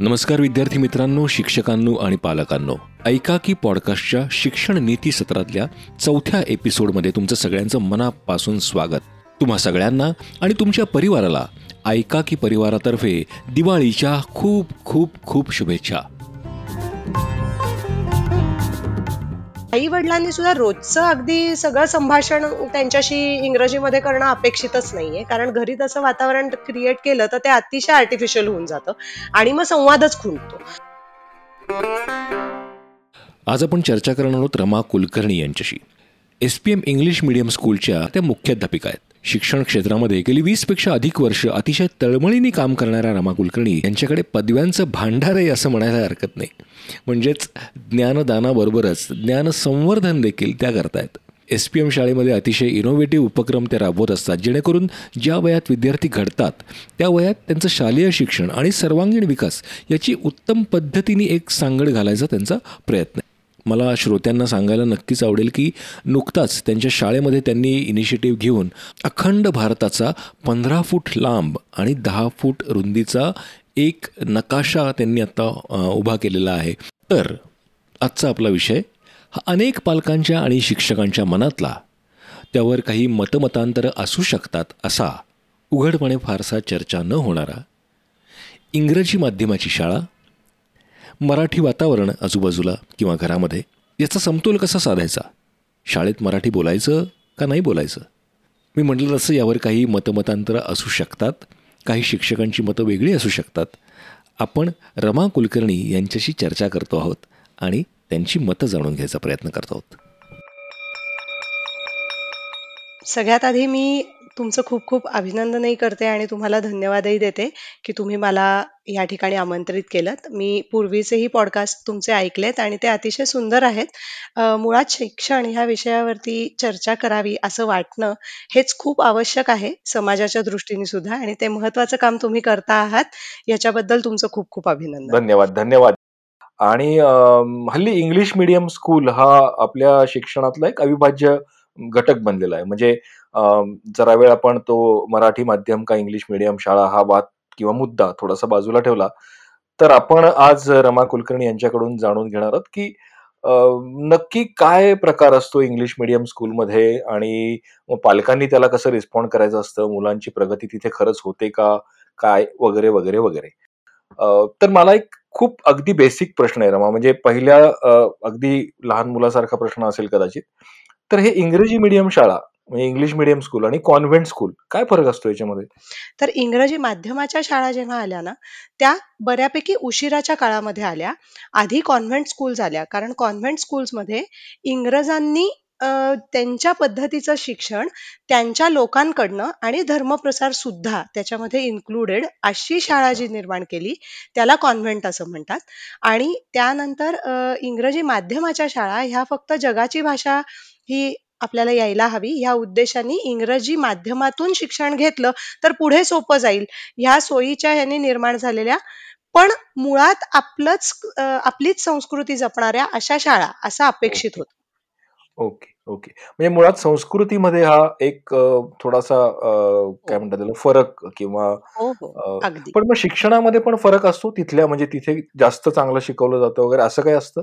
नमस्कार विद्यार्थी मित्रांनो शिक्षकांनो आणि पालकांनो. ऐका की पॉडकास्टच्या शिक्षण नीती सत्रातल्या चौथ्या एपिसोडमध्ये तुमचं सगळ्यांचं मनापासून स्वागत. तुम्हा सगळ्यांना आणि तुमच्या परिवाराला ऐका की परिवारातर्फे दिवाळीच्या खूप खूप खूप शुभेच्छा. आई वडिलांनी सुद्धा रोजचं अगदी सगळं संभाषण त्यांच्याशी इंग्रजीमध्ये करणं अपेक्षितच नाहीये. कारण घरी तसं वातावरण क्रिएट केलं तर ते अतिशय आर्टिफिशियल होऊन जातं आणि मग संवादच खुंटतो. आज आपण चर्चा करणार आहोत रमा कुलकर्णी यांच्याशी. S P M English medium स्कूलच्या त्या मुख्याध्यापिका आहेत. शिक्षण क्षेत्रामध्ये गेली वीसपेक्षा अधिक वर्ष अतिशय तळमळीने काम करणाऱ्या रमा कुलकर्णी यांच्याकडे पदव्यांचं भांडार आहे असं म्हणायला हरकत नाही. म्हणजेच ज्ञानदानाबरोबरच ज्ञानसंवर्धन देखील त्या करतायत. एस पी एम शाळेमध्ये अतिशय इनोव्हेटिव्ह उपक्रम त्या राबवत असतात जेणेकरून ज्या वयात विद्यार्थी घडतात त्या वयात त्यांचं शालेय शिक्षण आणि सर्वांगीण विकास याची उत्तम पद्धतीने एक सांगड घालायचा त्यांचा प्रयत्न आहे. मला श्रोत्यांना सांगायला नक्कीच आवडेल की नुकताच त्यांच्या शाळेमध्ये त्यांनी इनिशिएटिव्ह घेऊन अखंड भारताचा पंधरा फूट लांब आणि दहा फूट रुंदीचा एक नकाशा त्यांनी आत्ता उभा केलेला आहे. तर आजचा आपला विषय हा अनेक पालकांच्या आणि शिक्षकांच्या मनातला त्यावर काही मतमतांतरं असू शकतात असा उघडपणे फारसा चर्चा न होणारा इंग्रजी माध्यमाची शाळा मराठी वातावरण आजूबाजूला किंवा घरामध्ये याचा समतोल कसा साधायचा? शाळेत मराठी बोलायचं का नाही बोलायचं? मी म्हटलं तसं यावर काही मतमतांतरं असू शकतात काही शिक्षकांची मतं वेगळी असू शकतात. आपण रमा कुलकर्णी यांच्याशी चर्चा करतो आहोत आणि त्यांची मतं जाणून घ्यायचा प्रयत्न करतो आहोत. सगळ्यात आधी मी तुमचं खूप खूप अभिनंदनही करते आणि तुम्हाला धन्यवादही देते की तुम्ही मला या ठिकाणी आमंत्रित केलं मी पूर्वीचेही पॉडकास्ट तुमचे ऐकलेत आणि ते अतिशय सुंदर आहेत. मुळात शिक्षण ह्या विषयावरती चर्चा करावी असं वाटणं हेच खूप आवश्यक आहे समाजाच्या दृष्टीने सुद्धा आणि ते महत्वाचं काम तुम्ही करता आहात याच्याबद्दल तुमचं खूप खूप अभिनंदन. धन्यवाद धन्यवाद. आणि हल्ली इंग्लिश मीडियम स्कूल हा आपल्या शिक्षणातला एक अविभाज्य घटक बनलेला आहे. म्हणजे जरा वेळ आपण तो मराठी माध्यम का इंग्लिश मीडियम शाळा हा वाद किंवा मुद्दा थोडासा बाजूला ठेवला. तर आपण आज रमा कुलकर्णी यांच्याकडून जाणून घेणार आहोत की नक्की काय प्रकार असतो इंग्लिश मिडियम स्कूलमध्ये आणि पालकांनी त्याला कसं रिस्पॉन्ड करायचं असतं? मुलांची प्रगती तिथे खरंच होते का? काय? वगैरे वगैरे वगैरे. तर मला एक खूप अगदी बेसिक प्रश्न आहे रमा. म्हणजे पहिल्या अगदी लहान मुलासारखा प्रश्न असेल कदाचित. तर हे इंग्रजी मीडियम शाळा म्हणजे इंग्लिश मीडियम स्कूल आणि कॉन्व्हेंट स्कूल काय फरक असतो याच्यामध्ये? तर इंग्रजी माध्यमाच्या शाळा जेव्हा आल्या ना त्या बऱ्यापैकी उशिराच्या काळामध्ये आल्या. आधी कॉन्व्हेंट स्कूल्स आल्या. कारण कॉन्व्हेंट स्कूल्समध्ये इंग्रजांनी त्यांच्या पद्धतीचं शिक्षण त्यांच्या लोकांकडनं आणि धर्मप्रसार सुद्धा त्याच्यामध्ये इन्क्लुडेड अशी शाळा जी निर्माण केली त्याला कॉन्व्हेंट असं म्हणतात. आणि त्यानंतर इंग्रजी माध्यमाच्या शाळा ह्या फक्त जगाची भाषा ही आपल्याला यायला हवी. या उद्देशाने इंग्रजी माध्यमातून शिक्षण घेतलं तर पुढे सोपं जाईल. ह्या सोयीच्या ह्याने निर्माण झालेल्या पण मुळात आपलंच आपलीच संस्कृती जपणाऱ्या अशा शाळा असं अपेक्षित होत. Okay okay. म्हणजे मुळात संस्कृतीमध्ये हा एक थोडासा काय म्हणतात त्याला फरक किंवा हो, हो. पण मग शिक्षणामध्ये पण फरक असतो तिथल्या म्हणजे तिथे जास्त चांगलं शिकवलं जातं वगैरे असं काय असतं?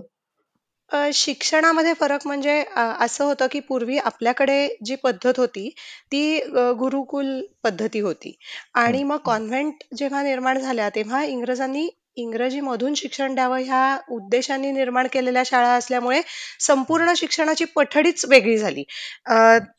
शिक्षणामध्ये फरक म्हणजे असं होतं की पूर्वी आपल्याकडे जी पद्धत होती ती गुरुकुल पद्धती होती. आणि मग कॉन्व्हेंट जेव्हा निर्माण झाल्या तेव्हा इंग्रजांनी इंग्रजीमधून शिक्षण द्यावं ह्या उद्देशाने निर्माण केलेल्या शाळा असल्यामुळे संपूर्ण शिक्षणाची पठडीच वेगळी झाली.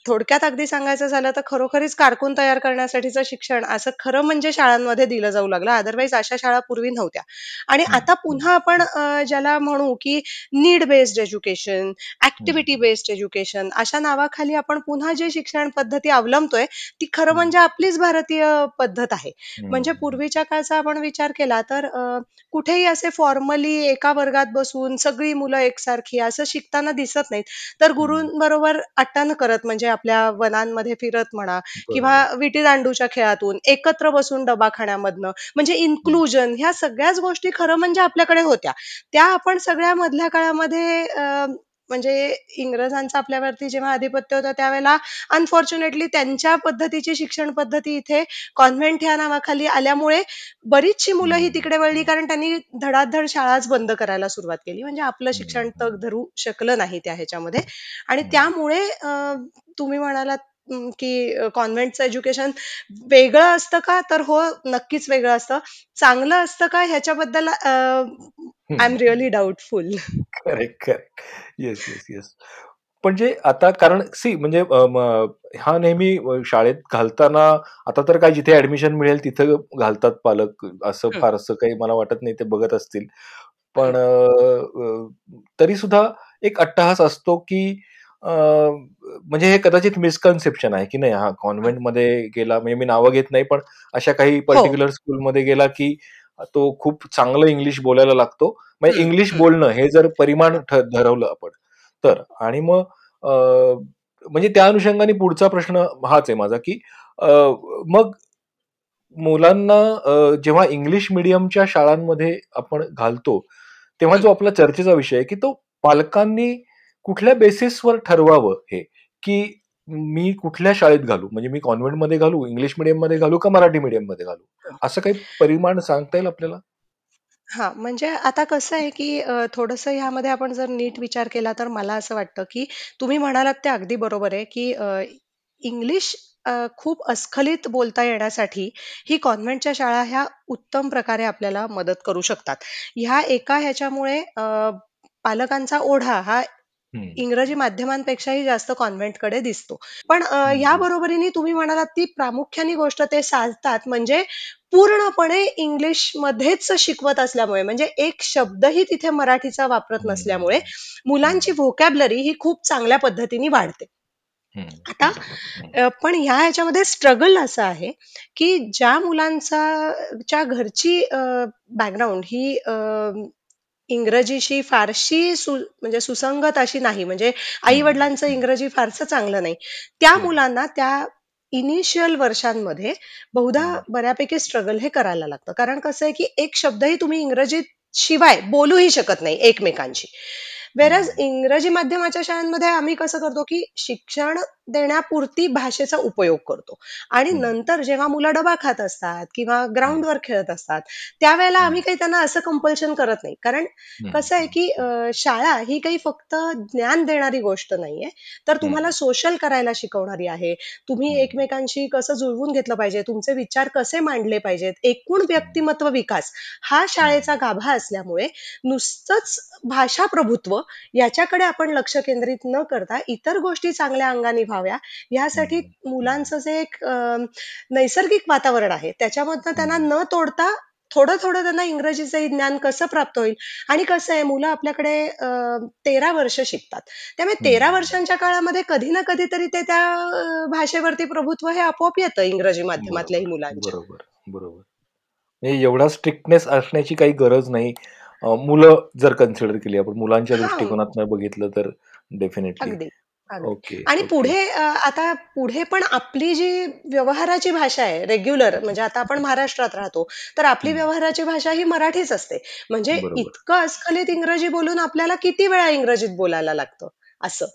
थोडक्यात अगदी सांगायचं झालं तर खरोखरीच कारकून तयार करण्यासाठीचं शिक्षण असं खरं म्हणजे शाळांमध्ये दिलं जाऊ लागलं. अदरवाईज अशा शाळा पूर्वी नव्हत्या. आणि आता पुन्हा आपण ज्याला म्हणू की need based education activity based education अशा नावाखाली आपण पुन्हा जे शिक्षण पद्धती अवलंबतोय ती खरं म्हणजे आपलीच भारतीय पद्धत आहे. म्हणजे पूर्वीच्या काळचा आपण विचार केला तर कुठेही असे फॉर्मली एका वर्गात बसून सगळी मुलं एकसारखी असं शिकताना दिसत नाहीत. तर गुरुंबरोबर अट्टान करत म्हणजे आपल्या वनांमध्ये फिरत म्हणा किंवा विटी दांडूच्या खेळातून एकत्र बसून डबा खाण्यामधनं म्हणजे इन्क्लुजन ह्या सगळ्याच गोष्टी खरं म्हणजे आपल्याकडे होत्या. त्या आपण सगळ्या मधल्या काळामध्ये म्हणजे इंग्रजांचं आपल्यावरती जेव्हा आधिपत्य होतं त्यावेळेला अनफॉर्च्युनेटली त्यांच्या पद्धतीची शिक्षण पद्धती इथे कॉन्व्हेंट ह्या नावाखाली आल्यामुळे बरीचशी मुलं ही तिकडे वळली कारण त्यांनी धडाधड शाळाच बंद करायला सुरुवात केली. म्हणजे आपलं शिक्षण तग धरू शकलं नाही त्या ह्याच्यामध्ये. आणि त्यामुळे तुम्ही म्हणालात की कॉन्व्हेंटचं एज्युकेशन वेगळं असतं का? तर हो नक्कीच वेगळं असतं. चांगलं असतं का? ह्याच्याबद्दल I am really doubtful correct correct yes yes yes म्हणजे आता कारण सी म्हणजे हा नेहमी शाळेत घालताना आता तर काय जिथे ऍडमिशन मिळेल तिथं घालतात पालक. असं हं. फारसं काही मला वाटत नाही ते बघत असतील. पण तरी सुद्धा एक अट्टहास असतो की म्हणजे हे कदाचित मिसकन्सेप्शन आहे की नाही हा कॉन्व्हेंटमध्ये गेला म्हणजे मी नावं घेत नाही पण अशा काही पर्टिक्युलर स्कूलमध्ये गेला की तो खूप चांगलं इंग्लिश बोलायला लागतो म्हणजे इंग्लिश. बोलणं हे जर परिमाण ठरवलं आपण तर आणि मग म्हणजे त्या अनुषंगाने पुढचा प्रश्न हाच आहे माझा की मग मुलांना जेव्हा इंग्लिश मिडियमच्या शाळांमध्ये आपण घालतो तेव्हा. जो आपला चर्चेचा विषय आहे की तो पालकांनी कुठल्या बेसिसवर ठरवावं हे की मी कुठल्या शाळेत घालू? म्हणजे मी कॉन्व्हेंटमध्ये घालू इंग्लिश मीडियममध्ये घालू का मराठी मिडियममध्ये घालू? असं काही परिमाण सांगता येईल आपल्याला? हा म्हणजे आता कसं आहे, की थोडस थोडंसं ह्यामध्ये आपण जर नीट विचार केला, तर मला असं वाटतं, की तुम्ही म्हणालात ते अगदी बरोबर आहे, की इंग्लिश खूप अस्खलित बोलता येण्यासाठी ही कॉन्व्हेंटच्या शाळा ह्या उत्तम प्रकारे आपल्याला मदत करू शकतात. ह्या एका ह्याच्यामुळे पालकांचा ओढा हा इंग्रजी माध्यमांपेक्षाही जास्त कॉन्व्हेंटकडे दिसतो. पण हम्म, बरोबरीने तुम्ही म्हणालात ती प्रामुख्याने गोष्ट ते साधतात म्हणजे पूर्णपणे इंग्लिशमध्येच शिकवत असल्यामुळे म्हणजे एक शब्दही तिथे मराठीचा वापरत नसल्यामुळे मुलांची व्होकॅब्लरी ही खूप चांगल्या पद्धतीने वाढते. आता पण ह्या ह्याच्यामध्ये स्ट्रगल असं आहे, की ज्या मुलांचा च्या घरची बॅकग्राऊंड ही इंग्रजीशी फारशी सु म्हणजे सुसंगत अशी नाही. म्हणजे हम्म, आई-वडिलांचं इंग्रजी फारसं चांगलं नाही. त्या मुलांना त्या इनिशियल वर्षांमध्ये बहुधा बऱ्यापैकी स्ट्रगल हे करायला लागतं. कारण कसं आहे, की एक शब्दही तुम्ही इंग्रजीत शिवाय बोलूही शकत नाही एकमेकांशी. हम्म, इंग्रजी माध्यमाच्या शाळांमध्ये आम्ही कसं करतो, की शिक्षण देण्यापुरती भाषेचा उपयोग करतो. आणि नंतर जेव्हा मुलं डबा खात असतात किंवा ग्राउंडवर खेळत असतात, त्यावेळेला आम्ही काही त्यांना असं कंपल्शन करत नाही. कारण कसं आहे, की शाळा ही काही फक्त ज्ञान देणारी गोष्ट नाहीये, तर तुम्हाला सोशल करायला शिकवणारी आहे. तुम्ही एकमेकांशी कसं जुळवून घेतलं पाहिजे, तुमचे विचार कसे मांडले पाहिजेत, एकूण व्यक्तिमत्व विकास हा शाळेचा गाभा असल्यामुळे नुसतंच भाषा प्रभुत्व याच्याकडे आपण लक्ष केंद्रित न करता इतर गोष्टी चांगल्या अंगाने व्हाव्या यासाठी मुलांचं जे एक नैसर्गिक वातावरण आहे त्याच्यामधनं त्यांना न तोडता थोडं थोडं त्यांना इंग्रजीचं ज्ञान कसं प्राप्त होईल आणि कसं आहे मुलं आपल्याकडे तेरा वर्ष शिकतात त्यामुळे तेरा. वर्षांच्या काळामध्ये कधी ना कधीतरी ते त्या भाषेवरती प्रभुत्व हे आपोआप येतं इंग्रजी माध्यमातल्याही मुलांच्या बरोबर, बरोबर. एवढा स्ट्रिक्टनेस असण्याची काही गरज नाही. मुलं जर कन्सिडर केली आपण मुलांच्या दृष्टिकोनातनं बघितलं तर डेफिनेटली. ओके, आणि ओके. पुढे अ, आता पुढे पण आपली जी व्यवहाराची भाषा आहे रेग्युलर म्हणजे आता आपण महाराष्ट्रात राहतो, तर आपली व्यवहाराची भाषा ही मराठीच असते. म्हणजे बरोबर. इतकं अस्खलित इंग्रजी बोलून आपल्याला किती वेळा इंग्रजीत बोलायला लागतं, असं.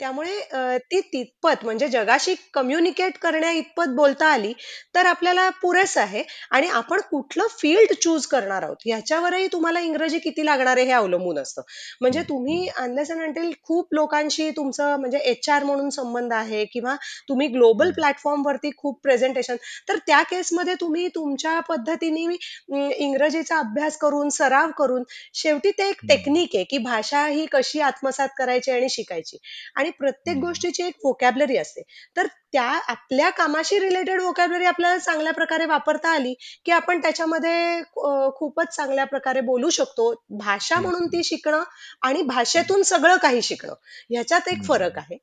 त्यामुळे अ, ती तितपत म्हणजे जगाशी कम्युनिकेट करण्या इतपत बोलता आली, तर आपल्याला पुरेसं आहे. आणि आपण कुठलं फील्ड चूज करणार आहोत, ह्याच्यावरही तुम्हाला इंग्रजी किती लागणार आहे हे अवलंबून असतं. म्हणजे तुम्ही अनलेस अँड अंटिल खूप लोकांशी तुमचं म्हणजे एच-आर म्हणून संबंध आहे किंवा तुम्ही ग्लोबल प्लॅटफॉर्मवरती खूप प्रेझेंटेशन तर त्या केसमध्ये तुम्ही तुमच्या पद्धतीने अं, इंग्रजीचा अभ्यास करून, सराव करून शेवटी ते एक टेक्निक आहे, की भाषा ही कशी आत्मसात करायची आणि शिकायची. आणि प्रत्येक हं, गोष्टीची एक व्होकॅब्युलरी असते. तर त्या आपल्या कामाशी रिलेटेड व्होकॅब्युलरी आपल्याला चांगल्या प्रकारे वापरता आली, की आपण त्याच्यामध्ये खूपच चांगल्या प्रकारे बोलू शकतो. भाषा म्हणून ती शिकणं आणि भाषेतून सगळं काही शिकणं, ह्याच्यात एक फरक आहे.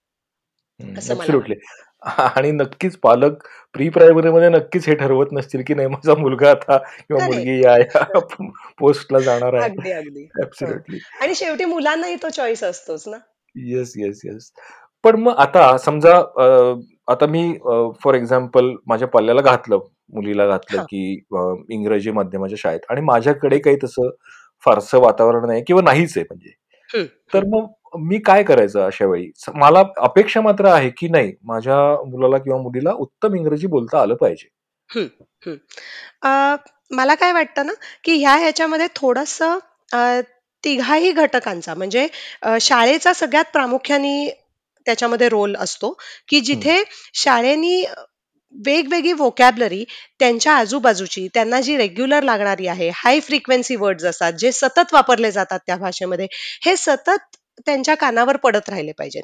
आणि नक्कीच पालक प्री प्रायमरीमध्ये नक्कीच हे ठरवत नसतील, की नाही माझा मुलगा आता किंवा मुलगी. या, या पोस्टला जाणार आहे. अगदी, अगदी. ॲब्सोल्युटली. आणि शेवटी मुलांनाही तो चॉईस असतोच ना. Yes, yes, yes. पण मग आता समजा आता मी फॉर एक्झाम्पल माझ्या पल्ल्याला घातलं, मुलीला घातलं. की इंग्रजी माध्यमाच्या शाळेत आणि माझ्याकडे काही तसं फारसं वातावरण नाही किंवा नाहीच आहे म्हणजे. तर. मग मी काय करायचं अशा वेळी मला अपेक्षा मात्र आहे की नाही माझ्या मुलाला किंवा मुलीला उत्तम इंग्रजी बोलता आलं पाहिजे मला काय वाटतं ना की ह्या ह्याच्यामध्ये थोडस तिघाही घटकांचा म्हणजे शाळेचा सगळ्यात प्रामुख्याने त्याच्यामध्ये रोल असतो की जिथे शाळेनी वेगवेगळी व्होकॅबलरी त्यांच्या आजूबाजूची त्यांना जी रेग्युलर लागणारी आहे हाय फ्रिक्वेन्सी वर्ड्स असतात जे सतत वापरले जातात त्या भाषेमध्ये हे सतत त्यांच्या कानावर पडत राहिले पाहिजेत.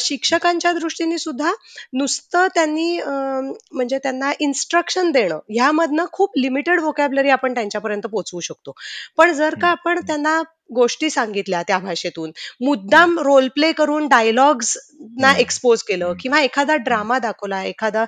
शिक्षकांच्या दृष्टीने सुद्धा नुसतं त्यांनी म्हणजे त्यांना इन्स्ट्रक्शन देणं ह्यामधनं खूप लिमिटेड व्होकॅबलरी आपण त्यांच्यापर्यंत पोहोचवू शकतो. पण जर का आपण त्यांना गोष्टी सांगितल्या त्या भाषेतून. मुद्दाम रोल प्ले करून डायलॉग्स ना एक्सपोज केलं किंवा एखादा ड्रामा दाखवला एखादा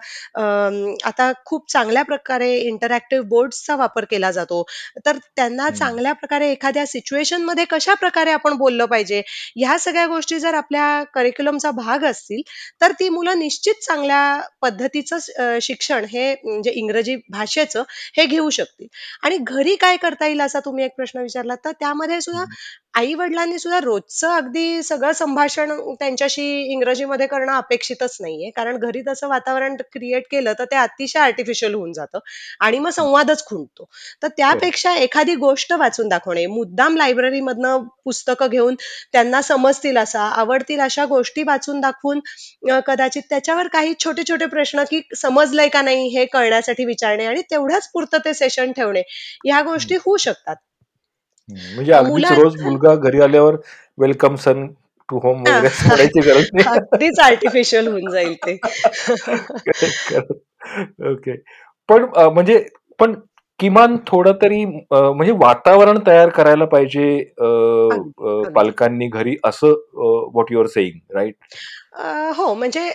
आता खूप चांगल्या प्रकारे इंटरॅक्टिव्ह बोर्ड्सचा वापर केला जातो. तर त्यांना चांगल्या प्रकारे एखाद्या सिच्युएशनमध्ये कशा प्रकारे आपण बोललं पाहिजे ह्या सगळ्या गोष्टी जर आपल्या करिक्युलमचा भाग असतील तर ती मुलं निश्चित चांगल्या पद्धतीचं शिक्षण हे म्हणजे इंग्रजी भाषेचं हे घेऊ शकतील. आणि घरी काय करता येईल असा तुम्ही एक प्रश्न विचारला तर त्यामध्ये सुद्धा आई वडिलांनी सुद्धा रोजचं अगदी सगळं संभाषण त्यांच्याशी इंग्रजीमध्ये करणं अपेक्षितच नाहीये. कारण घरी तसं वातावरण क्रिएट केलं तर ते अतिशय आर्टिफिशियल होऊन जातं आणि मग संवादच खुंटतो. तर त्यापेक्षा एखादी गोष्ट वाचून दाखवणे मुद्दाम लायब्ररीमधनं पुस्तकं घेऊन त्यांना समजतील असा आवडतील अशा गोष्टी वाचून दाखवून कदाचित त्याच्यावर काही छोटे छोटे प्रश्न की समजलंय का नाही हे कळण्यासाठी विचारणे आणि तेवढ्याच पुरतं ते सेशन ठेवणे या गोष्टी होऊ शकतात. म्हणजे अगदीच रोज मुलगा घरी आल्यावर वेलकम सन टू होम वगैरे गरज नाही. अगदीच आर्टिफिशियल होऊन जाईल ते. ओके पण म्हणजे पण किमान थोडं तरी म्हणजे वातावरण तयार करायला पाहिजे पालकांनी घरी असं व्हॉट युअर सेईंग राईट हो म्हणजे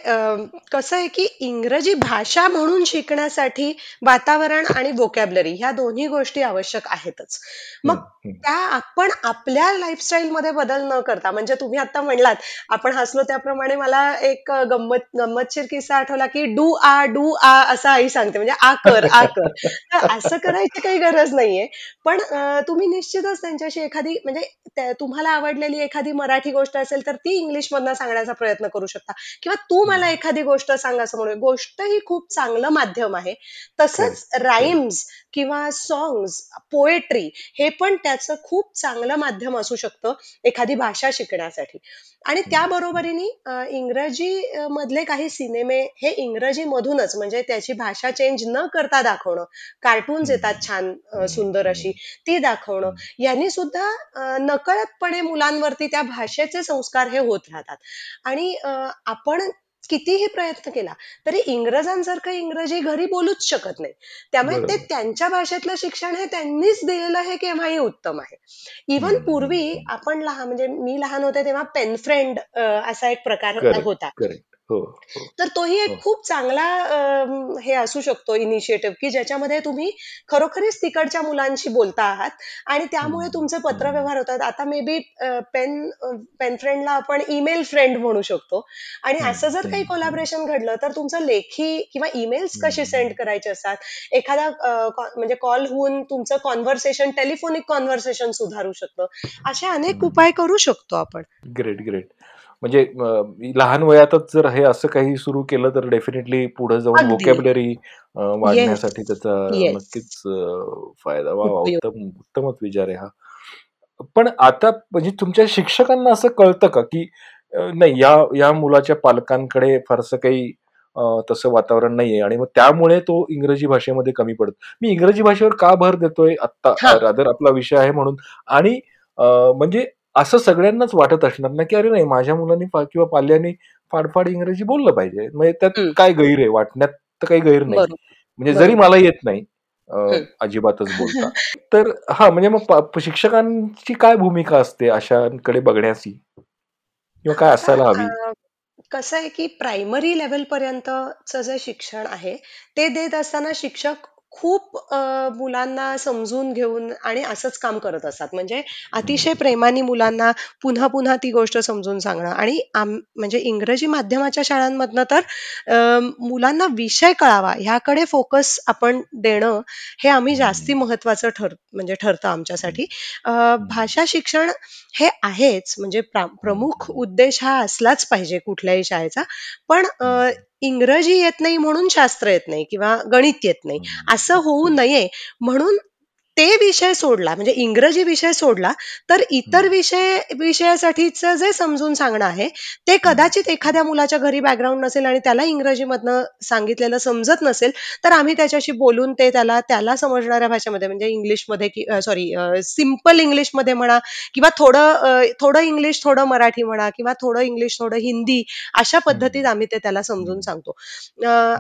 कसं आहे की इंग्रजी भाषा म्हणून शिकण्यासाठी वातावरण आणि वोकॅबलरी ह्या दोन्ही गोष्टी आवश्यक आहेतच. मग त्या आपण आपल्या लाईफस्टाईल मध्ये बदल न करता म्हणजे तुम्ही आता म्हणलात आपण हसलो त्याप्रमाणे मला एक गंमत गंमतशीर किस्सा आठवला की डू आ डू आ असं आई सांगते म्हणजे आ कर आ कर. तर असं करायची काही गरज नाहीये. पण तुम्ही निश्चितच त्यांच्याशी एखादी म्हणजे तुम्हाला आवडलेली एखादी मराठी गोष्ट असेल तर ती इंग्लिश मधनं सांगण्याचा प्रयत्न करू शकता. किंवा तू मला एखादी गोष्ट सांग असं म्हणून. गोष्ट ही खूप चांगलं माध्यम आहे. तसंच राईम्स किंवा सॉंग्स पोएट्री हे पण त्याचं खूप चांगलं माध्यम असू शकतं एखादी भाषा शिकण्यासाठी. आणि त्याबरोबरीने इंग्रजी मधले काही सिनेमे हे इंग्रजी मधूनच म्हणजे त्याची भाषा चेंज न करता दाखवणं कार्टून्स येतात छान सुंदर अशी ती दाखवणं यांनी सुद्धा नकळतपणे मुलांवरती त्या भाषेचे संस्कार हे होत राहतात. आणि आपण कितीही प्रयत्न केला तरी इंग्रजांसारखं इंग्रजी घरी बोलूच शकत नाही त्यामुळे ते त्यांच्या भाषेतलं शिक्षण हे त्यांनीच दिलेलं हे केव्हाही उत्तम आहे. इवन पूर्वी आपण लहान म्हणजे मी लहान होते तेव्हा पेन फ्रेंड असा एक प्रकार होता. हो, हो. तर तोही एक हो. खूप चांगला हे असू शकतो इनिशिएटिव्ह की ज्याच्यामध्ये तुम्ही खरोखरीच तिकडच्या मुलांशी बोलता आहात आणि त्यामुळे तुमचे पत्रव्यवहार होतात. आता मे बी पेन पेन फ्रेंडला आपण ईमेल फ्रेंड म्हणू शकतो. आणि असं जर काही कोलॅबरेशन घडलं तर तुमचं लेखी किंवा ईमेल्स कसे सेंड करायचे असतात? एखादा म्हणजे कॉल होऊन तुमचं कॉन्व्हर्सेशन टेलिफोनिक कॉन्व्हर्सेशन सुधारू शकतं. असे अनेक उपाय करू शकतो आपण. ग्रेट ग्रेट म्हणजे लहान वयातच जर हे असं काही सुरू केलं तर डेफिनेटली पुढे जाऊन वोकॅबलरी वाढण्यासाठी त्याचा नक्कीच फायदा वा उत्तम उत्तमच विचार आहे हा. पण आता म्हणजे तुमच्या शिक्षकांना असं कळतं का की नाही या या मुलाच्या पालकांकडे फारसं काही तसं वातावरण नाहीये आणि मग त्यामुळे तो इंग्रजी भाषेमध्ये कमी पडत. मी इंग्रजी भाषेवर का भर देतोय? आता रादर आपला विषय आहे म्हणून. आणि म्हणजे असं सगळ्यांनाच वाटत असणार ना की अरे नाही माझ्या मुलांनी किंवा पाल्यांनी फाडफाड इंग्रजी बोललं पाहिजे. म्हणजे त्यात काय गैर आहे? वाटण्यात तर काही गैर नाही. म्हणजे जरी मला येत नाही अजिबातच बोलता तर हा म्हणजे मग शिक्षकांची काय भूमिका असते अशांकडे बघण्याची? किंवा काय असायला हवी? कसं आहे की प्रायमरी लेवल पर्यंतचं जे शिक्षण आहे ते देत असताना शिक्षक खूप मुलांना समजून घेऊन आणि असंच काम करत असतात. म्हणजे अतिशय प्रेमाने मुलांना पुन्हा पुन्हा ती गोष्ट समजून सांगणं आणि आम म्हणजे इंग्रजी माध्यमाच्या शाळांमधनं तर मुलांना विषय कळावा ह्याकडे फोकस आपण देणं हे आम्ही जास्ती महत्वाचं ठर म्हणजे ठरतं आमच्यासाठी. भाषा शिक्षण हे आहेच म्हणजे प्रा प्रमुख उद्देश हा असलाच पाहिजे कुठल्याही शाळेचा. पण इंग्रजी येत नाही म्हणून शास्त्र येत नाही किंवा गणित येत नाही. असं होऊ नये म्हणून ते विषय सोडला म्हणजे इंग्रजी विषय सोडला तर इतर विषय विषयासाठीचं जे समजून सांगणं आहे ते कदाचित एखाद्या मुलाच्या घरी बॅकग्राऊंड नसेल आणि त्याला इंग्रजीमधनं सांगितलेलं समजत नसेल तर आम्ही त्याच्याशी बोलून ते त्याला त्याला समजणाऱ्या भाषेमध्ये म्हणजे इंग्लिशमध्ये सॉरी सिंपल इंग्लिशमध्ये म्हणा किंवा थोडं थोडं इंग्लिश थोडं मराठी म्हणा किंवा थोडं इंग्लिश थोडं हिंदी अशा पद्धतीत आम्ही ते त्याला समजून सांगतो.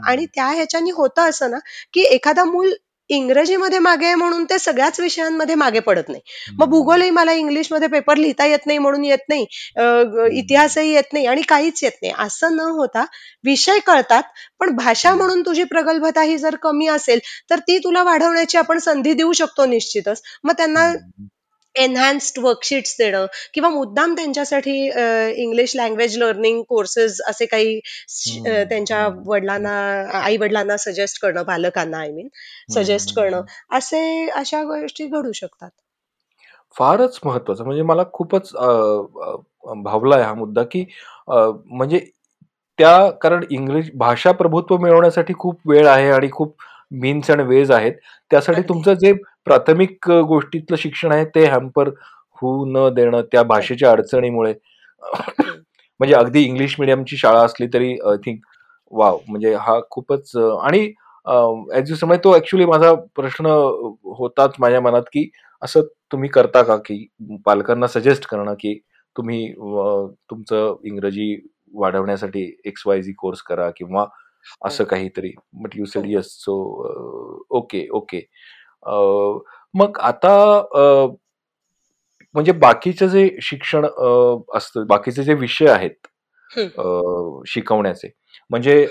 आणि त्या ह्याच्यानी होतं असं ना की एखादा मूल इंग्रजीमध्ये मागे आहे म्हणून ते सगळ्याच विषयांमध्ये मागे पडत नाही. मग भूगोलही मला इंग्लिशमध्ये पेपर लिहिता येत नाही म्हणून येत नाही. इतिहासही येत नाही आणि काहीच येत नाही. असं न होता विषय कळतात पण भाषा म्हणून तुझी प्रगल्भता ही जर कमी असेल तर ती तुला वाढवण्याची आपण संधी देऊ शकतो निश्चितच. मग त्यांना एनहान्स्ड वर्कशीट्स देणं किंवा मुद्दाम त्यांच्यासाठी इंग्लिश लँग्वेज लर्निंग कोर्सेस असे काही त्यांच्या वडिलांना आई वडिलांना सजेस्ट करणं पालकांना आय मीन सजेस्ट करणं असे अशा गोष्टी घडू शकतात. फारच महत्वाचं म्हणजे मला खूपच भावलाय हा मुद्दा की म्हणजे त्या कारण इंग्लिश भाषा प्रभुत्व मिळवण्यासाठी खूप वेळ आहे आणि खूप मीन्स आणि वेज आहेत. त्यासाठी अगदी. तुमचं जे प्राथमिक अ, गोष्टीतलं शिक्षण आहे ते हॅम्पर होऊ न देणं त्या भाषेच्या अडचणीमुळे. म्हणजे अगदी इंग्लिश मिडियमची शाळा असली तरी आय थिंक वाव म्हणजे हा खूपच अ, आणि ऍज यू समय तो ऍक्च्युली माझा प्रश्न होताच माझ्या मनात की असं तुम्ही करता का? की पालकांना सजेस्ट करणं की तुम्ही अ, तुमचं इंग्रजी वाढवण्यासाठी एक्स वाय झी कोर्स करा किंवा असं काहीतरी. बट यू सेड हो. येस सो ओके ओके मग आता म्हणजे बाकीचं जे शिक्षण असतं बाकीचे जे विषय आहेत हं. शिकवण्याचे. म्हणजे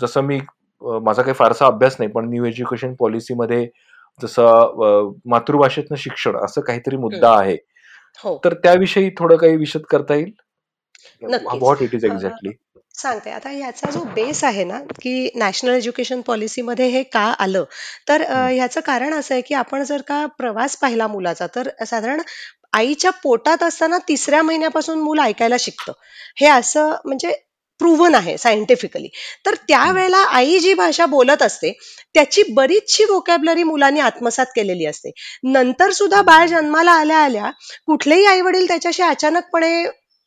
जसं मी माझा काही फारसा अभ्यास नाही पण न्यू एज्युकेशन पॉलिसीमध्ये जसं मातृभाषेतनं शिक्षण असं काहीतरी मुद्दा आहे. हो. तर त्याविषयी थोडं काही विशद करता येईल. व्हॉट इट इज एक्झॅक्टली सांगते. आता ह्याचा जो बेस आहे ना की नॅशनल एज्युकेशन पॉलिसीमध्ये हे का आलं? तर अ. ह्याचं कारण असं आहे की आपण जर का प्रवास पाहिला मुलाचा तर साधारण आईच्या पोटात असताना तिसऱ्या महिन्यापासून मूल ऐकायला शिकतं. हे असं म्हणजे प्रूव्हन आहे सायंटिफिकली तर त्यावेळेला आई जी भाषा बोलत असते त्याची बरीचशी वोकॅबलरी मुलांनी आत्मसात केलेली असते. नंतर सुद्धा बाळ जन्माला आल्या आल्या कुठलेही आई वडील त्याच्याशी अचानकपणे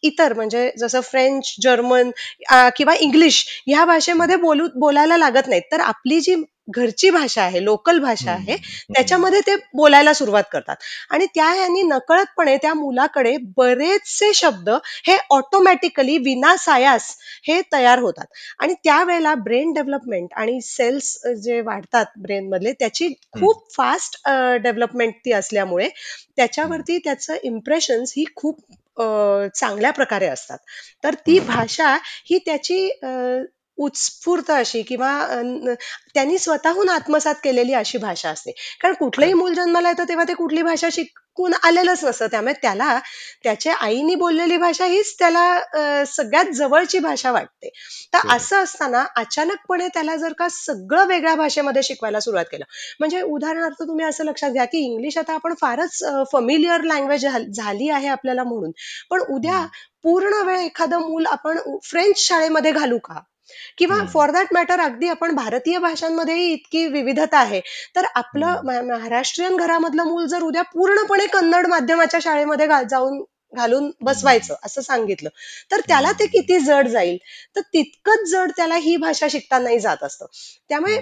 इतर म्हणजे जसं फ्रेंच जर्मन किंवा इंग्लिश ह्या भाषेमध्ये बोलू बोलायला लागत नाहीत. तर आपली जी घरची भाषा आहे लोकल भाषा आहे त्याच्यामध्ये ते बोलायला सुरुवात करतात. आणि त्या ह्यांनी नकळतपणे त्या मुलाकडे बरेचसे शब्द हे ऑटोमॅटिकली विनासायास हे तयार होतात. आणि त्यावेळेला ब्रेन डेव्हलपमेंट आणि सेल्स जे वाढतात ब्रेन मधले त्याची खूप फास्ट डेव्हलपमेंट ती असल्यामुळे त्याच्यावरती त्याचं इम्प्रेशन्स ही खूप चांगल्या प्रकारे असतात. तर ती भाषा ही त्याची उत्स्फूर्त अशी किंवा त्यांनी स्वतःहून आत्मसात केलेली अशी भाषा असते. कारण कुठलंही मूल जन्माला येतं तेव्हा ते कुठली भाषा शिकून आलेलंच नसतं. त्यामुळे त्याला त्याच्या आईनी बोललेली भाषा हीच त्याला अ, सगळ्यात जवळची भाषा वाटते. तर. असं असताना अचानकपणे त्याला जर का सगळं वेगळ्या भाषेमध्ये शिकवायला सुरुवात केलं. म्हणजे उदाहरणार्थ तुम्ही असं लक्षात घ्या की इंग्लिश आता आपण फारच फमिलियर लँग्वेज झाली आहे आपल्याला म्हणून. पण उद्या पूर्ण वेळ एखादं मूल आपण फ्रेंच शाळेमध्ये घालू का? किंवा. फॉर दॅट मॅटर अगदी आपण भारतीय भाषांमध्येही इतकी विविधता आहे. तर आपलं महाराष्ट्रीयन घरामधलं मूल जर उद्या पूर्णपणे कन्नड माध्यमाच्या शाळेमध्ये जाऊन घालून बसवायचं असं सांगितलं तर त्याला ते किती जड जाईल? तर तितकंच जड त्याला ही भाषा शिकता नाही जात असतं. त्यामुळे.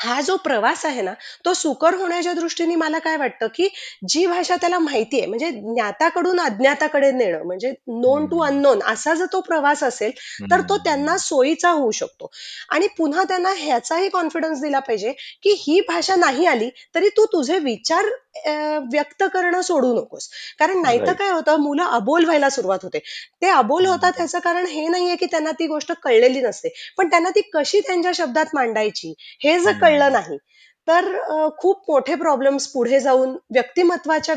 हा जो प्रवास आहे ना तो सुकर होण्याच्या दृष्टीने मला काय वाटतं की जी भाषा त्याला माहिती आहे म्हणजे ज्ञाताकडून अज्ञाताकडे नेणं म्हणजे नोन टू अननोन असा जर तो प्रवास असेल तर तो त्यांना सोयीचा होऊ शकतो. आणि पुन्हा त्यांना ह्याचाही कॉन्फिडन्स दिला पाहिजे की ही भाषा नाही आली तरी तू तुझे विचार व्यक्त करणं सोडू नकोस. कारण नाहीतर. काय होतं मुलं अबोल व्हायला सुरुवात होते. ते अबोल होतात ह्याचं कारण हे नाहीये की त्यांना ती गोष्ट कळलेली नसते. पण त्यांना ती कशी त्यांच्या शब्दात मांडायची हे जर कळलं नाही तर खूप मोठे प्रॉब्लेम्स पुढे जाऊन व्यक्तिमत्वाच्या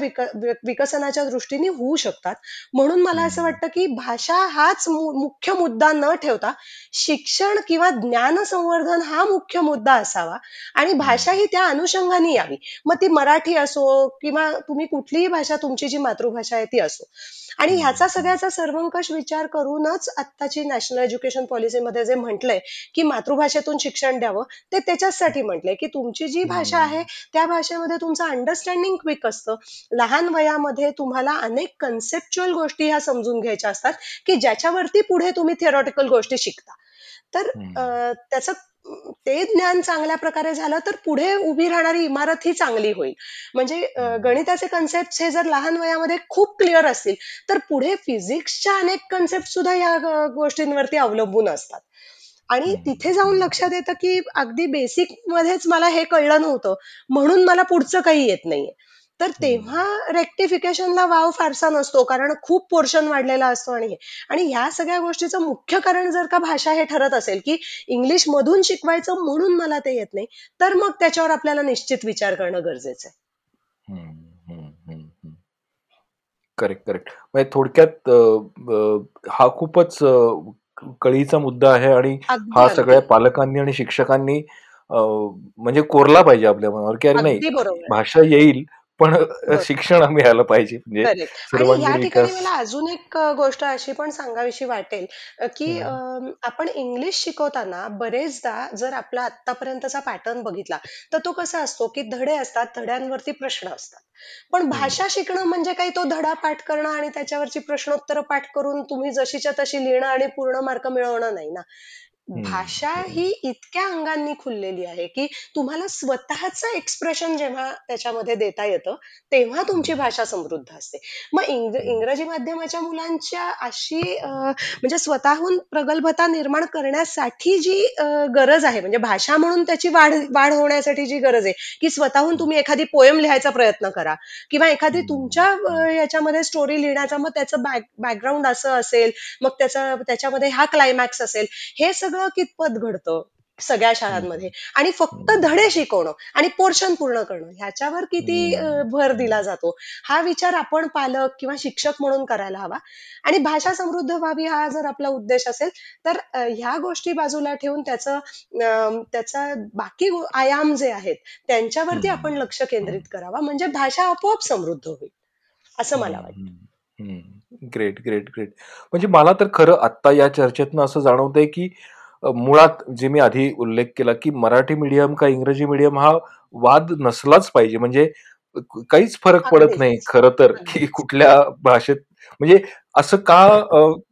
विकसनाच्या दृष्टीने होऊ शकतात. म्हणून मला असं वाटतं की भाषा हाच मुख्य मुद्दा न ठेवता शिक्षण किंवा ज्ञान संवर्धन हा मुख्य मुद्दा असावा. आणि भाषा ही त्या अनुषंगाने यावी. मग ती मराठी असो किंवा तुम्ही कुठलीही भाषा तुमची जी मातृभाषा आहे ती असो. आणि ह्याचा सगळ्याचा सर्वंकष विचार करूनच आत्ताची नॅशनल एज्युकेशन पॉलिसीमध्ये जे म्हटलंय की मातृभाषेतून शिक्षण द्यावं ते त्याच्याचसाठी म्हटलंय की तुमची जी भाषा आहे त्या भाषेमध्ये तुमचं अंडरस्टँडिंग क्विक असतं. लहान वयामध्ये तुम्हाला अनेक कन्सेप्च्युअल गोष्टी ह्या समजून घ्यायच्या असतात की ज्याच्यावरती पुढे तुम्ही थिअरॉटिकल गोष्टी शिकता. तर त्याचं ते ज्ञान चांगल्या प्रकारे झालं तर पुढे उभी राहणारी इमारत ही चांगली होईल. म्हणजे गणिताचे कन्सेप्ट हे जर लहान वयामध्ये खूप क्लिअर असतील तर पुढे फिजिक्सच्या अनेक कन्सेप्ट सुद्धा या गोष्टींवरती अवलंबून असतात. आणि तिथे जाऊन लक्षात येतं की अगदी बेसिक मध्येच मला हे कळलं नव्हतं. म्हणून मला पुढचं काही येत नाहीये. तर तेव्हा रेक्टिफिकेशनला वाव फारसा नसतो कारण खूप पोर्शन वाढलेला असतो आणि आणि ह्या सगळ्या गोष्टीचं मुख्य कारण जर का भाषा हे ठरत असेल की इंग्लिश मधून शिकवायचं म्हणून मला ते येत नाही तर मग त्याच्यावर आपल्याला निश्चित विचार करणं गरजेचं आहे. करेक्ट करेक्ट म्हणजे थोडक्यात हा खूपच कळीचा मुद्दा आहे आणि हा सगळ्या पालकांनी आणि शिक्षकांनी म्हणजे कोरला पाहिजे आपल्या मनावर की अरे नाही भाषा येईल पण शिक्षण मिळालं पाहिजे. म्हणजे या ठिकाणी मला अजून एक गोष्ट अशी पण सांगावीशी वाटेल की आपण इंग्लिश शिकवताना बरेचदा जर आपला आतापर्यंतचा पॅटर्न बघितला तर तो कसा असतो की धडे असतात धड्यांवरती प्रश्न असतात. पण भाषा शिकणं म्हणजे काही तो धडा पाठ करणं आणि त्याच्यावरची प्रश्नोत्तर पाठ करून तुम्ही जशीच्या तशी लिहिणं आणि पूर्ण मार्क मिळवणं नाही ना. भाषा ही इतक्या अंगांनी खुललेली आहे की तुम्हाला स्वतःच एक्सप्रेशन जेव्हा त्याच्यामध्ये देता येतं तेव्हा तुमची भाषा समृद्ध असते. मग इंग्रजी माध्यमाच्या मुलांच्या अशी म्हणजे स्वतःहून प्रगल्भता निर्माण करण्यासाठी जी गरज आहे म्हणजे भाषा म्हणून त्याची वाढ वाढ होण्यासाठी जी गरज आहे की स्वतःहून तुम्ही एखादी पोयम लिहायचा प्रयत्न करा किंवा एखादी तुमच्या याच्यामध्ये स्टोरी लिहिण्याचा मग त्याचं बॅक बॅकग्राऊंड असं असेल मग त्याचा त्याच्यामध्ये हा क्लायमॅक्स असेल हे सगळं कितपत घडतं? सगळ्या शाळांमध्ये. आणि फक्त धडे शिकवणं आणि पोर्शन पूर्ण करणं ह्याच्यावर किती भर दिला जातो? हा विचार आपण पालक किंवा शिक्षक म्हणून करायला हवा. आणि भाषा समृद्ध व्हावी हा जर आपला उद्देश असेल तर ह्या गोष्टी बाजूला ठेवून त्याचं त्याचा बाकी आयाम जे आहेत त्यांच्यावरती आपण लक्ष केंद्रित करावा. म्हणजे भाषा आपोआप समृद्ध होईल असं मला वाटतं. ग्रेट ग्रेट ग्रेट म्हणजे मला तर खरं आता या चर्चेतनं असं जाणवतंय की मुळात जे मी आधी उल्लेख केला की मराठी मीडियम का इंग्रजी मीडियम हा वाद नसलाच पाहिजे. म्हणजे काहीच फरक पडत नाही खरं तर की कुठल्या भाषेत. म्हणजे असं का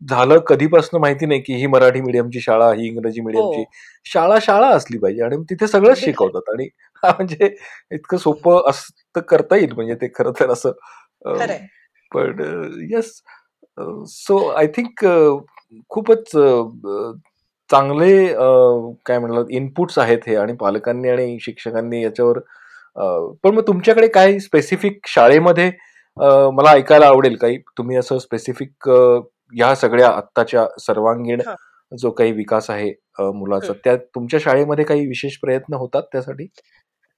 झालं कधीपासून माहिती नाही की ही मराठी मीडियमची शाळा ही इंग्रजी मीडियमची हो. शाळा शाळा असली पाहिजे. आणि तिथे सगळंच शिकवतात. आणि म्हणजे इतकं सोपं असं करता येईल म्हणजे ते खरं तर असं. पण येस सो आय थिंक खूपच चांगले काय म्हणलं इनपुट्स आहेत हे आणि पालकांनी आणि शिक्षकांनी याच्यावर पण मग तुमच्याकडे काय स्पेसिफिक शाळेमध्ये मला ऐकायला आवडेल काही? तुम्ही असं स्पेसिफिक या सगळ्या आत्ताच्या सर्वांगीण जो काही विकास आहे मुलाचा त्या तुमच्या शाळेमध्ये काही विशेष प्रयत्न होतात त्यासाठी?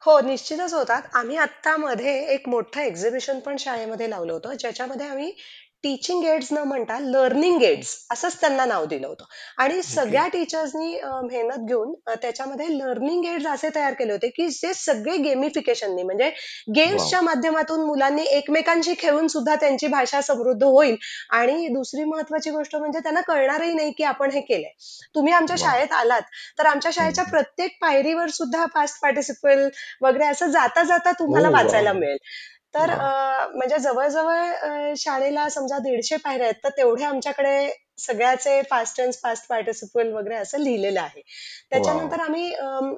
हो निश्चितच होतात. आम्ही आत्ता मध्ये एक मोठं एक्झिबिशन पण शाळेमध्ये लावलं होतं ज्याच्यामध्ये आम्ही टीचिंग एड्स न म्हणता लर्निंग एड्स असंच त्यांना नाव दिलं होतं. आणि सगळ्या टीचर्सनी मेहनत घेऊन त्याच्यामध्ये लर्निंग एड्स असे तयार केले होते की जे सगळे गेमिफिकेशननी म्हणजे गेम्सच्या माध्यमातून मुलांनी एकमेकांशी खेळून सुद्धा त्यांची भाषा समृद्ध होईल. आणि दुसरी महत्वाची गोष्ट म्हणजे त्यांना कळणारही नाही की आपण हे केलंय. तुम्ही आमच्या शाळेत आलात तर आमच्या शाळेच्या प्रत्येक पायरीवर सुद्धा फास्ट पार्टिसिपल वगैरे असं जाता जाता तुम्हाला वाचायला मिळेल. तर म्हणजे जवळ शाळेला समजा दीडशे पायऱ्या आहेत तर तेवढे आमच्याकडे सगळ्याचे फास्ट अँड फास्ट पार्टिसिपल वगैरे असं लिहिलेलं आहे. त्याच्यानंतर आम्ही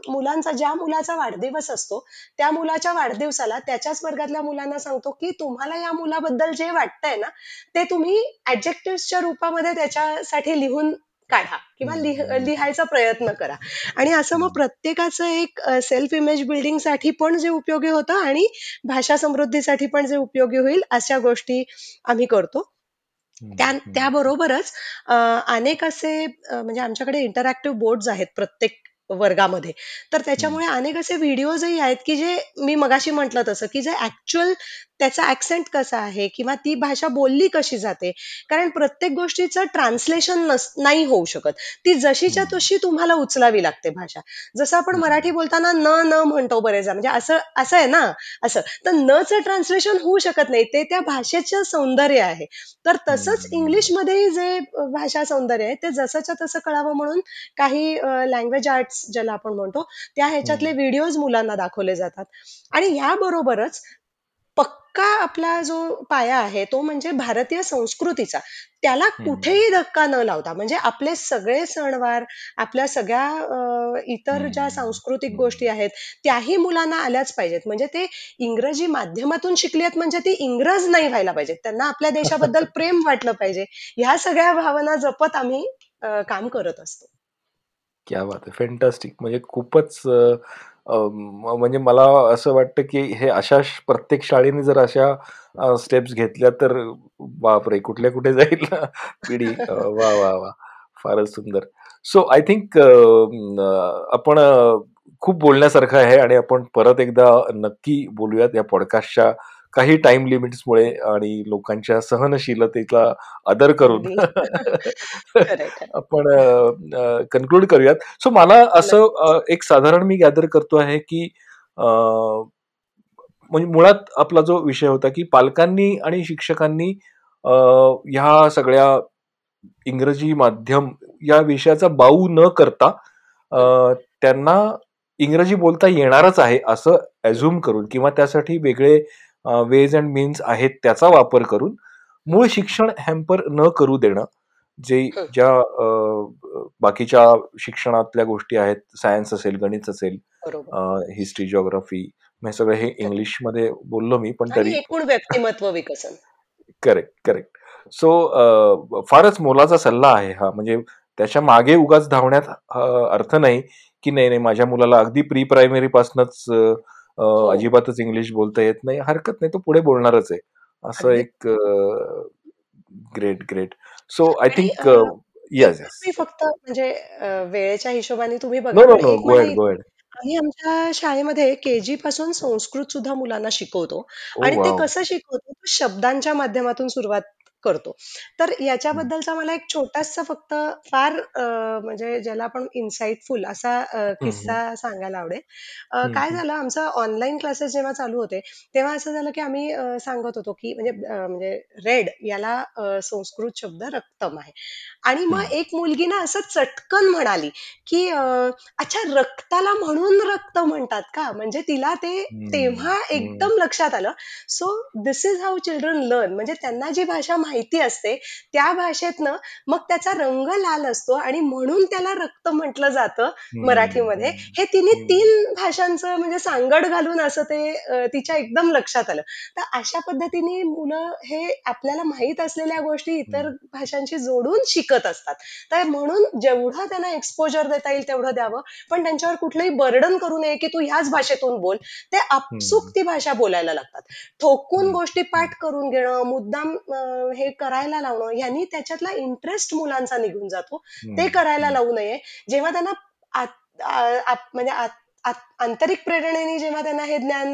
मुलांचा ज्या मुलाचा वाढदिवस असतो त्या मुलाच्या वाढदिवसाला त्याच्याच वर्गातल्या मुलांना सांगतो की तुम्हाला या मुलाबद्दल जे वाटतंय ना ते तुम्ही ऍडजेक्टिव्हच्या रूपामध्ये त्याच्यासाठी लिहून काढा किंवा लिहायचा प्रयत्न करा. आणि असं मग प्रत्येकाचं एक सेल्फ इमेज बिल्डिंगसाठी पण जे उपयोगी होतं आणि भाषा समृद्धीसाठी पण जे उपयोगी होईल अशा गोष्टी आम्ही करतो. त्या त्याबरोबरच अनेक असे म्हणजे आमच्याकडे इंटरॅक्टिव्ह बोर्ड आहेत प्रत्येक वर्गामध्ये. तर त्याच्यामुळे अनेक असे व्हिडिओजही आहेत की जे मी मगाशी म्हटलं तसं की जे ऍक्च्युअल त्याचा ऍक्सेंट कसा आहे किंवा ती भाषा बोलली कशी जाते. कारण प्रत्येक गोष्टीचं ट्रान्सलेशन नाही होऊ शकत. ती जशीच्या तशी तुम्हाला उचलावी लागते भाषा. जसं आपण मराठी बोलताना न न म्हणतो बरेचदा म्हणजे असं असं आहे ना असं. तर नचं ट्रान्सलेशन होऊ शकत नाही ते त्या भाषेचं सौंदर्य आहे. तर तसंच इंग्लिशमध्येही जे भाषा सौंदर्य आहे ते जसंच्या तसं कळावं म्हणून काही लँग्वेज आर्ट्स ज्याला आपण म्हणतो त्या ह्याच्यातले व्हिडिओज मुलांना दाखवले जातात. आणि याबरोबरच पक्का आपला जो पाया आहे तो म्हणजे भारतीय संस्कृतीचा. त्याला कुठेही धक्का न लावता म्हणजे आपले सगळे सणवार आपल्या सगळ्या इतर ज्या सांस्कृतिक गोष्टी आहेत त्याही मुलांना आल्याच पाहिजेत. म्हणजे ते इंग्रजी माध्यमातून शिकली आहेत म्हणजे ती इंग्रज नाही व्हायला पाहिजेत. त्यांना आपल्या देशाबद्दल प्रेम वाटलं पाहिजे. ह्या सगळ्या भावना जपत आम्ही काम करत असतो. क्या बात आहे फॅन्टॅस्टिक म्हणजे खूपच म्हणजे मला असं वाटतं की हे अशा प्रत्येक शाळेने जर अशा स्टेप्स घेतल्या तर बापरे कुठल्या कुठे जाईल पिढी. वा वा वा. फारच सुंदर. सो आय थिंक आपण खूप बोलण्यासारखं आहे आणि आपण परत एकदा नक्की बोलूयात या पॉडकास्टच्या काही टाइम लिमिट्समुळे आणि लोकांच्या सहनशीलतेचा आदर करून. आपण कन्क्लूड करूयात. सो मला असं एक साधारण मी गॅदर करतो आहे की म्हणजे मुळात आपला जो विषय होता की पालकांनी आणि शिक्षकांनी ह्या सगळ्या इंग्रजी माध्यम या विषयाचा बाऊ न करता त्यांना इंग्रजी बोलता येणारच आहे असं अझ्युम करून किंवा त्यासाठी वेगळे वेज अँड मीन्स आहेत त्याचा वापर करून मूळ शिक्षण हॅम्पर न करू देणं जे ज्या बाकीच्या शिक्षणातल्या गोष्टी आहेत सायन्स असेल गणित असेल हिस्ट्री जिओग्राफी हे सगळं हे इंग्लिशमध्ये बोललो मी पण तरी व्यक्तिमत्व विकसन. करेक्ट करेक्ट सो फारच मोलाचा सल्ला आहे हा. म्हणजे त्याच्यामागे उगाच धावण्यात अर्थ नाही की नाही नाही माझ्या मुलाला अगदी प्री प्रायमरी पासूनच. अजिबातच इंग्लिश बोलता येत नाही. हरकत नाही तो पुढे बोलणारच आहे. असं एक great great. So I think yes yes. मी फक्त म्हणजे वेळेच्या हिशोबाने तुम्ही बघा. आम्ही आमच्या शाळेमध्ये केजी पासून संस्कृत सुद्धा मुलांना शिकवतो. आणि ते कसं शिकवतो? शब्दांच्या माध्यमातून सुरुवात करतो. तर याच्याबद्दलचा मला एक छोटासा फक्त फार म्हणजे ज्याला आपण इन्साइटफुल असा किस्सा सांगायला आवडेल. काय झालं आमचं ऑनलाईन क्लासेस जेव्हा चालू होते तेव्हा असं झालं की आम्ही सांगत होतो की म्हणजे म्हणजे रेड याला संस्कृत शब्द रक्तम आहे. आणि मग एक मुलगी ना असं चटकन म्हणाली की अच्छा रक्ताला म्हणून रक्त म्हणतात का? म्हणजे तिला ते तेव्हा एकदम लक्षात आलं. So this is how children learn म्हणजे त्यांना जी भाषा माहिती असते त्या भाषेतनं मग त्याचा रंग लाल असतो आणि म्हणून त्याला रक्त म्हटलं जातं मराठीमध्ये. हे तिने तीन भाषांचं म्हणजे सांगड घालून असं ते तिच्या एकदम लक्षात आलं. तर अशा पद्धतीने मुलं हे आपल्याला माहीत असलेल्या गोष्टी इतर भाषांशी जोडून शिकत असतात. तर म्हणून जेवढं त्यांना एक्सपोजर देता येईल तेवढं द्यावं. पण त्यांच्यावर कुठलंही बर्डन करू नये की तू ह्याच भाषेतून बोल. ते आपसुक ती भाषा बोलायला लागतात. ठोकून गोष्टी पाठ करून घेणं मुद्दाम हे करायला लावणं यांनी त्याच्यातला इंटरेस्ट मुलांचा निघून जातो. ते करायला लावू नये. जेव्हा त्यांना म्हणजे आंतरिक प्रेरणेने जेव्हा त्यांना हे ज्ञान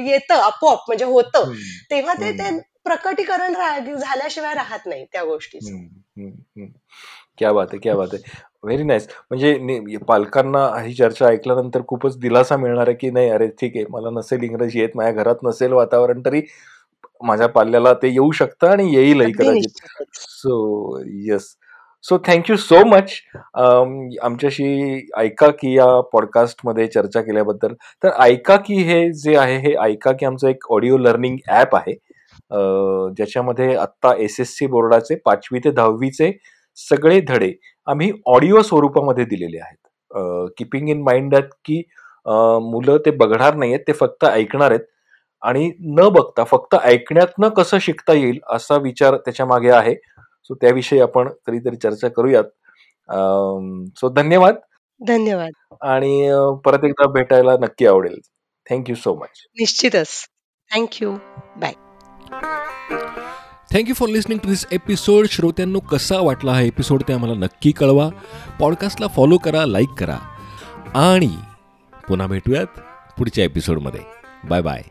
येतं आपोआप म्हणजे होतं तेव्हा ते प्रकटीकरण झाल्याशिवाय राहत नाही त्या गोष्टीचं. क्या बात आहे क्या बात आहे. व्हेरी नाईस म्हणजे पालकांना ही चर्चा ऐकल्यानंतर खूपच दिलासा मिळणार आहे की नाही? अरे ठीक आहे मला नसेल इंग्रजी येत माझ्या घरात नसेल वातावरण तरी माझ्या पाल्याला ते येऊ शकतं आणि येईलही कदाचित so yes so thank you so much आमच्याशी ऐका की या पॉडकास्टमध्ये चर्चा केल्याबद्दल. तर ऐका की हे जे आहे हे ऐका की आमचं एक ऑडिओ लर्निंग ॲप आहे. ज्याच्यामध्ये आत्ता एस एस सी बोर्डाचे पाचवी ते दहावीचे सगळे धडे आम्ही ऑडिओ स्वरूपामध्ये दिलेले आहेत. किपिंग इन माइंड की मुलं ते बघणार नाहीयेत ते फक्त ऐकणार आहेत. आणि न बघता फक्त ऐकण्यातनं कसं शिकता येईल असा विचार त्याच्यामागे आहे. सो त्याविषयी आपण कधीतरी चर्चा करूयात. सो धन्यवाद. धन्यवाद. आणि परत एकदा भेटायला नक्की आवडेल. थँक्यू सो मच निश्चितच. Thank you bye thank you for listening to this episode श्रोत्यांनो कसा वाटला हा एपिसोड ते आम्हाला नक्की कळवा. पॉडकास्टला फॉलो करा लाईक करा. आणि पुन्हा भेटूयात पुढच्या एपिसोडमध्ये बाय बाय